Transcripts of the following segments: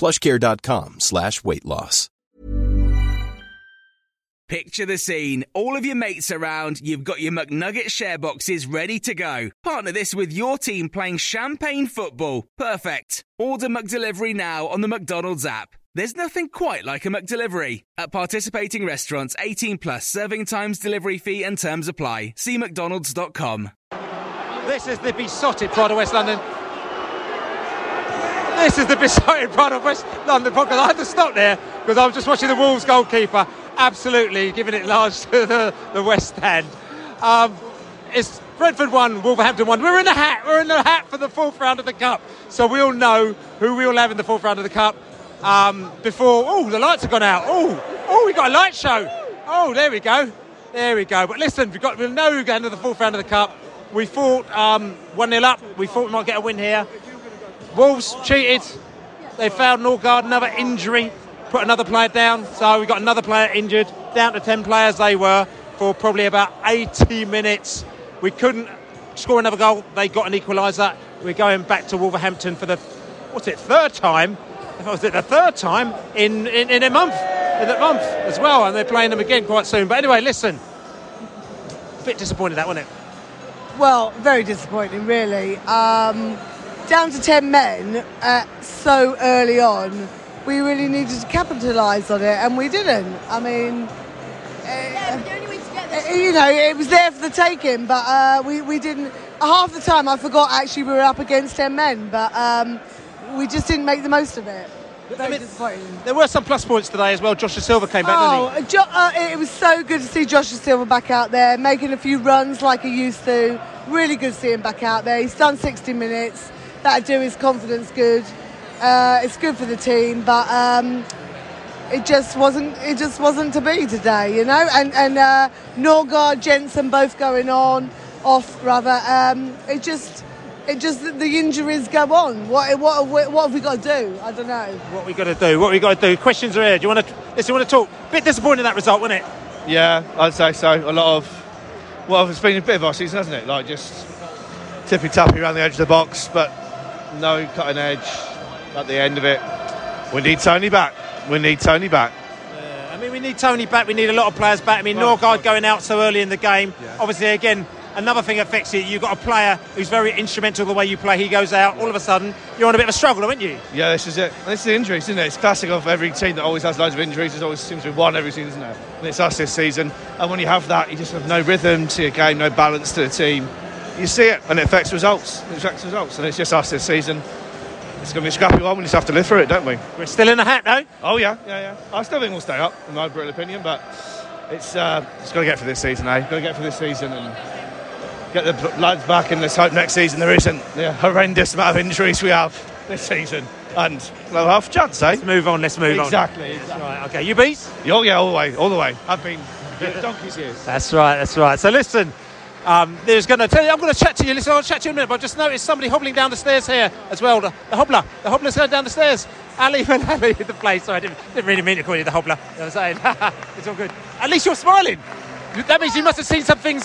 plushcare.com slash weight loss. Picture the scene. All of your mates around, you've got your McNugget share boxes ready to go. Partner this with your team playing champagne football. Perfect. Order McDelivery now on the McDonald's app. There's nothing quite like a McDelivery. At participating restaurants, 18 plus serving times, delivery fee and terms apply. See mcdonalds.com. This is the Beesotted pride of West London. This is the Beesotted pride of West London podcast. I had to stop there because I was just watching the Wolves goalkeeper absolutely giving it large to the, the West End. Um, it's Brentford one, Wolverhampton one. We're in the hat. We're in the hat for the fourth round of the cup. So we'll know who we'll have in the fourth round of the cup. Um, before, oh, the lights have gone out. Oh, oh, we got a light show. Oh, there we go. There we go. But listen, we've got, we'll know who's going to the fourth round of the cup. We thought um, 1 0 up. We thought we might get a win here. Wolves cheated. They found Norgaard, another injury, put another player down. So we got another player injured. Down to 10 players they were for probably about 80 minutes. We couldn't score another goal. They got an equaliser. We're going back to Wolverhampton for the, what's it, third time? Was it the third time in, in, in a month? In a month as well. And they're playing them again quite soon. But anyway, listen. a Bit disappointed that, wasn't it? Well, very disappointing, really. Um, down to 10 men uh, so early on, we really needed to capitalise on it, and we didn't. I mean, uh, you know, it was there for the taking, but uh, we, we didn't. Half the time, I forgot actually we were up against 10 men, but um, we just didn't make the most of it. Very I mean. There were some plus points today as well. Josh Dasilva came back, Oh, didn't he? Jo- uh, it was so good to see Josh Dasilva back out there, making a few runs like he used to. Really good to see him back out there. He's done 60 minutes. That'll do his confidence good. Uh, it's good for the team, but um, it just wasn't. It just wasn't to be today, you know. And and uh, Norgaard, Jensen both going on, off rather. Um, it just. It just the injuries go on. What what what have we got to do? I don't know. What we got to do? What we got to do? Questions are here. Do you want to? Listen, you want to talk? Bit disappointed in that result, wasn't it? Yeah, I'd say so. A lot of, well, it's been a bit of our season, hasn't it? Like just tippy tappy around the edge of the box, but no cutting edge at the end of it. We need Toney back. We need Toney back. I mean, we need Toney back. We need a lot of players back. I mean, Norgaard uh, going out so early in the game. Obviously, again, another thing affects it. You've got a player who's very instrumental the way you play. He goes out. All of a sudden, you're on a bit of a struggle, aren't you? Yeah, this is it. And this is the injuries, isn't it? It's classic of every team that always has loads of injuries. There's always seems to be one every season, isn't there? And it's us this season. And when you have that, you just have no rhythm to your game, no balance to the team. You see it, and it affects results. It affects results, and it's just us this season. It's going to be a scrappy one. We just have to live through it, don't we? We're still in the hat, though. Oh yeah, yeah, yeah. I still think we'll stay up, in my brutal opinion, but it's uh, it's got to get for this season, eh? Got to get for this season and get the lads back, and let's hope next season there isn't the horrendous amount of injuries we have this season. and no half chance, eh? Let's move on. Let's move on. Exactly. on. Right. Okay. You beat? Oh yeah, all the way, all the way. I've been donkey's years. That's right. That's right. So listen. Um, there's going to tell you. I'm going to chat to you. Listen, I'll chat to you in a minute. But I just noticed somebody hobbling down the stairs here as well. The, the hobbler. The hobbler's going down the stairs. Ali and Ali the place. So I didn't, didn't really mean to call you the hobbler. You know what I'm saying? it's all good. At least you're smiling. That means you must have seen some things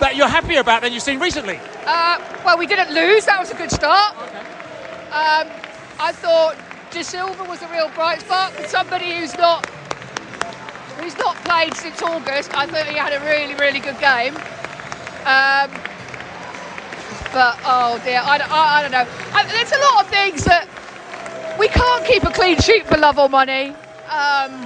that you're happier about than you've seen recently. Uh, well, we didn't lose. That was a good start. Um, I thought De Silva was a real bright spot. For somebody who's not who's not played since August, I thought he had a really, really good game. Um, but oh dear, I, I, I don't know. I, there's a lot of things that we can't keep a clean sheet for love or money. Um,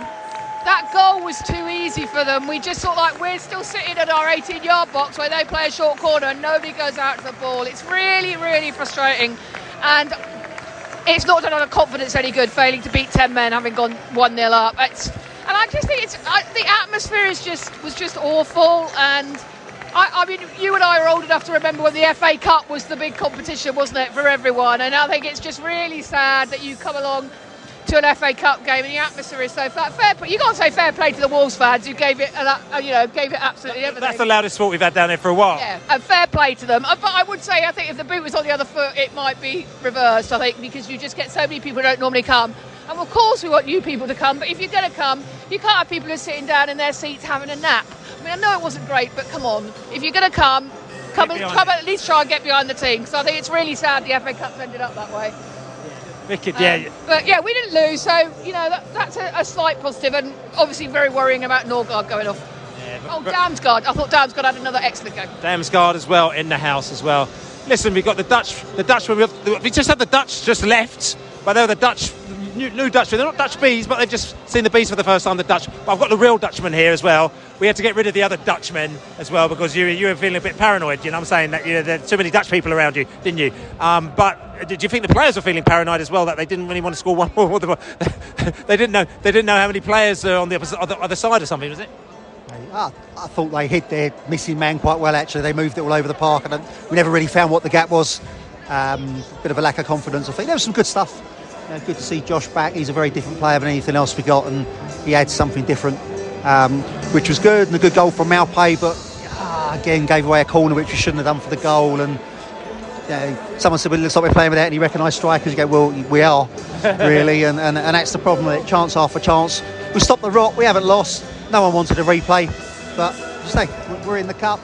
that goal was too easy for them. We just sort like we're still sitting at our 18 yard box where they play a short corner and nobody goes out to the ball. It's really, really frustrating. And it's not done on a confidence any good, failing to beat 10 men, having gone 1 0 up. It's, and I just think it's I, the atmosphere is just was just awful. And I, I mean, you and I are old enough to remember when the FA Cup was the big competition, wasn't it, for everyone? And I think it's just really sad that you come along to an FA Cup game and the atmosphere is so flat. Fair, play- you can't say fair play to the Wolves fans who gave it, uh, you know, gave it absolutely everything. That's the loudest sport we've had down there for a while. Yeah, and fair play to them. Uh, But I would say, I think if the boot was on the other foot, it might be reversed. I think because you just get so many people who don't normally come. And of course, we want new people to come. But if you're going to come, you can't have people who are sitting down in their seats having a nap. I mean, I know it wasn't great, but come on. If you're going to come, come, and, come at least try and get behind the team. So I think it's really sad the FA Cup's ended up that way. Wicked, yeah. Um, but yeah, we didn't lose, so you know that, that's a, a slight positive, and obviously very worrying about Norgaard going off. oh, Damsgaard! I thought Damsgaard had another excellent game. Damsgaard as well in the house as well. Listen, we've got the Dutch, the Dutchman. We've, we just had the Dutch just left, but they're the Dutch, new, new Dutchmen. They're not Dutch bees, but they've just seen the bees for the first time. The Dutch. But I've got the real Dutchman here as well. We had to get rid of the other Dutchmen as well because you you were feeling a bit paranoid. You know, what I'm saying that you know, too many Dutch people around you, didn't you? Um, but did you think the players were feeling paranoid as well that they didn't really want to score one more? they didn't know. They didn't know how many players are on the opposite, other, other side or something, was it? I thought they hid their missing man quite well. Actually, they moved it all over the park, and we never really found what the gap was. Um, bit of a lack of confidence. I think there was some good stuff. Know, good to see Josh back. He's a very different player than anything else we got, and he adds something different, um, which was good. And a good goal from Maupay, but ah, again gave away a corner which we shouldn't have done for the goal. And someone said, "Well, it looks like we're playing without any recognised strikers." You go, "Well, we are, really," and, and and that's the problem with it. Chance after chance. We stopped the rot. We haven't lost. No one wanted a replay, but stay. We're in the cup.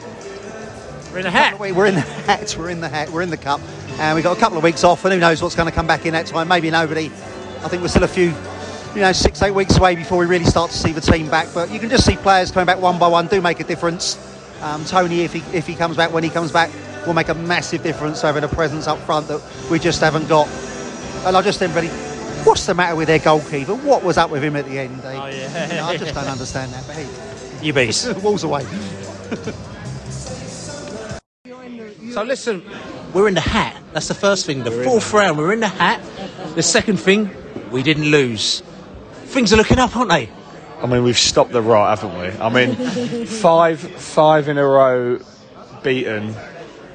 We're in a hat. We're in the hat. We're in the hat. We're in the cup, and we've got a couple of weeks off, and who knows what's going to come back in that time? Maybe nobody. I think we're still a few, you know, six eight weeks away before we really start to see the team back. But you can just see players coming back one by one do make a difference. Um, Toney, if he if he comes back when he comes back, will make a massive difference over the presence up front that we just haven't got. And I just everybody. What's the matter with their goalkeeper? What was up with him at the end? Oh, yeah. I just don't understand that. But hey, You bees. walls away. So listen, we're in the hat. That's the first thing. The fourth round, we're in the hat. The second thing, we didn't lose. Things are looking up, aren't they? I mean, we've stopped the rot, haven't we? I mean, five five in a row beaten.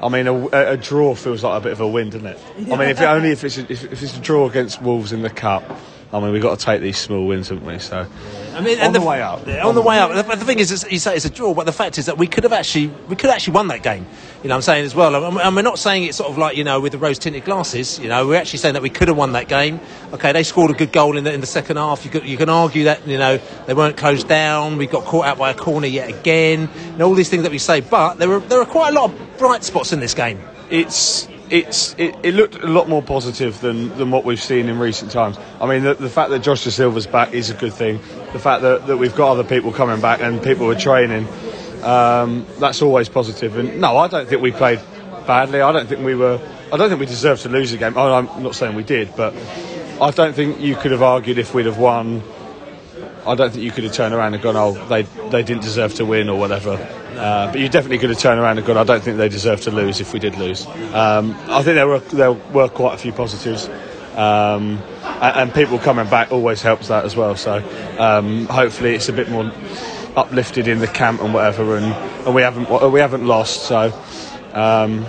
I mean, a, a draw feels like a bit of a win, doesn't it? I mean, if it, only if it's a, if, if it's a draw against Wolves in the cup. I mean, we've got to take these small wins, haven't we? So, I mean, on and the, way up. Yeah, on the way up. The, the thing is, it's, you say it's a draw, but the fact is that we could have actually, we could have actually won that game. You know, what I'm saying as well, and, and we're not saying it's sort of like you know with the rose tinted glasses. You know, we're actually saying that we could have won that game. Okay, they scored a good goal in the in the second half. You could you can argue that you know they weren't closed down. We got caught out by a corner yet again. And all these things that we say, but there were there are quite a lot of bright spots in this game. it's it's it, it looked a lot more positive than, than what we've seen in recent times. I mean, the, the fact that Josh Dasilva's back is a good thing. The fact that, that we've got other people coming back and people are training, um, that's always positive. And no, I don't think we played badly. I don't think we were. I don't think we deserved to lose the game. Oh, I'm not saying we did, but I don't think you could have argued if we'd have won. I don't think you could have turned around and gone, oh, they they didn't deserve to win or whatever. Uh, but you definitely could have turned around and gone, I don't think they deserve to lose if we did lose. Um, I think there were there were quite a few positives. Um, and, people coming back always helps that as well. So um, hopefully it's a bit more uplifted in the camp and whatever, and, and we haven't we haven't lost. So um,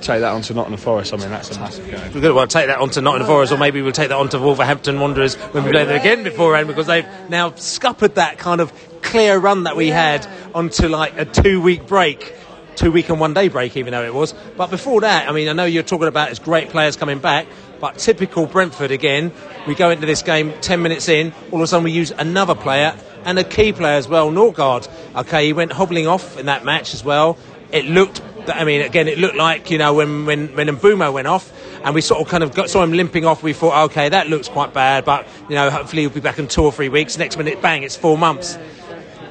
take that on to Nottingham Forest, I mean that's a massive game. We're going to take that on to Nottingham Forest, or maybe we'll take that on to Wolverhampton Wanderers when we play them again beforehand, because they've now scuppered that kind of clear run that we had onto like a two-week break two week and one day break, even though it was. But before that, I mean, I know you're talking about it's great players coming back, but typical Brentford again. We go into this game 10 minutes in, all of a sudden we use another player and a key player as well, Norgaard. Okay, he went hobbling off in that match as well. It looked, I mean, again, it looked like, you know, when, when, when Mbeumo went off and we sort of kind of got, saw him limping off, we thought, okay, that looks quite bad, but, you know, hopefully he'll be back in two or three weeks. Next minute, bang, it's four months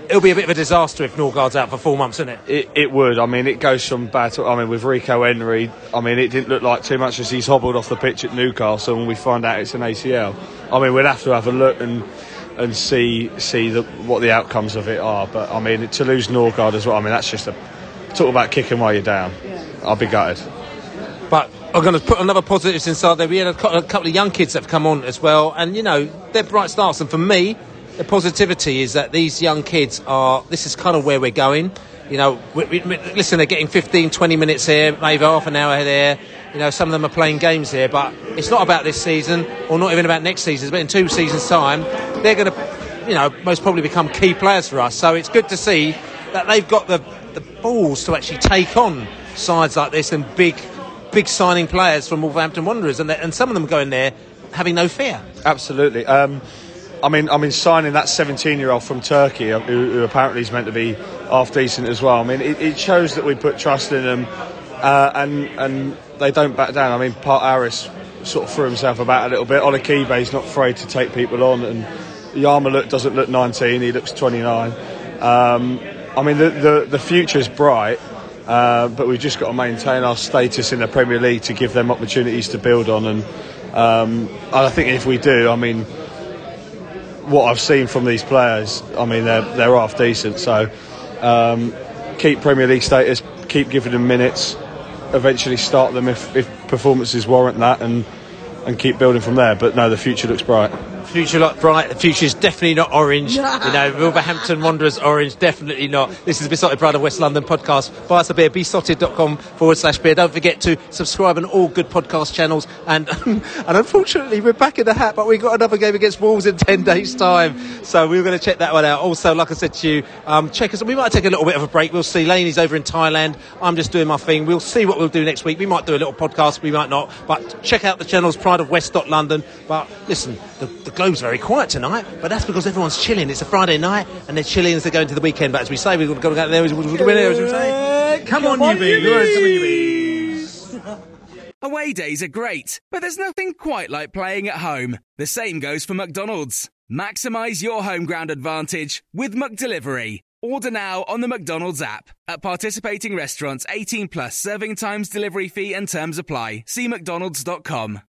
it'll be a bit of a disaster if Norgaard's out for four months, isn't it? It, it would. I mean, it goes from bad to. I mean, with Rico Henry, I mean, it didn't look like too much as he's hobbled off the pitch at Newcastle, and we find out it's an ACL. I mean, we'd have to have a look and and see see the, what the outcomes of it are. But I mean, to lose Norgaard as well. I mean, that's just a talk about kicking while you're down. Yeah. I'll be gutted. But I'm going to put another positives inside there. We had a couple of young kids that have come on as well, and you know they're bright starts. And for me, the positivity is that these young kids are. This is kind of where we're going. You know, we, we, listen, they're getting 15, 20 minutes here, maybe half an hour there. You know, some of them are playing games here, but it's not about this season or not even about next season. But in two seasons' time, they're going to, you know, most probably become key players for us. So it's good to see that they've got the, the balls to actually take on sides like this and big, big signing players from Wolverhampton Wanderers, and, and some of them going there having no fear. Absolutely. Um, I mean, I mean, signing that 17-year-old from Turkey, uh, who, who, apparently is meant to be half decent as well. I mean, it, it shows that we put trust in them, uh, and and they don't back down. I mean, Part Harris sort of threw himself about a little bit. Olakigbe is not afraid to take people on, and Yarmoliuk doesn't look 19; he looks 29. Um, I mean, the, the the future is bright. Uh, but we've just got to maintain our status in the Premier League to give them opportunities to build on, and, um, and I think if we do, I mean, what I've seen from these players, I mean, they're, they're half decent. So um, keep Premier League status, keep giving them minutes, eventually start them if, if performances warrant that, and, and keep building from there. But no, the future looks bright future look bright. The future is definitely not orange. you know, Wolverhampton Wanderers orange, definitely not. This is the Beesotted Pride of West London podcast. Buy us a beer, beesotted.com forward slash beer. Don't forget to subscribe on all good podcast channels. And and unfortunately, we're back in the hat, but we've got another game against Wolves in 10 days' time. So we're going to check that one out. Also, like I said to you, um, check us. We might take a little bit of a break. We'll see. Laney's over in Thailand. I'm just doing my thing. We'll see what we'll do next week. We might do a little podcast, we might not. But check out the channels, Pride of West London. But listen, the, the Globe's very quiet tonight, but that's because everyone's chilling. It's a Friday night and they're chilling as they go into the weekend. But as we say, we've got to go out there. As we say, come, on, you bees. Away days are great, but there's nothing quite like playing at home. The same goes for McDonald's. Maximise your home ground advantage with McDelivery. Order now on the McDonald's app. At participating restaurants, 18 plus serving times, delivery fee, and terms apply. See McDonald's.com.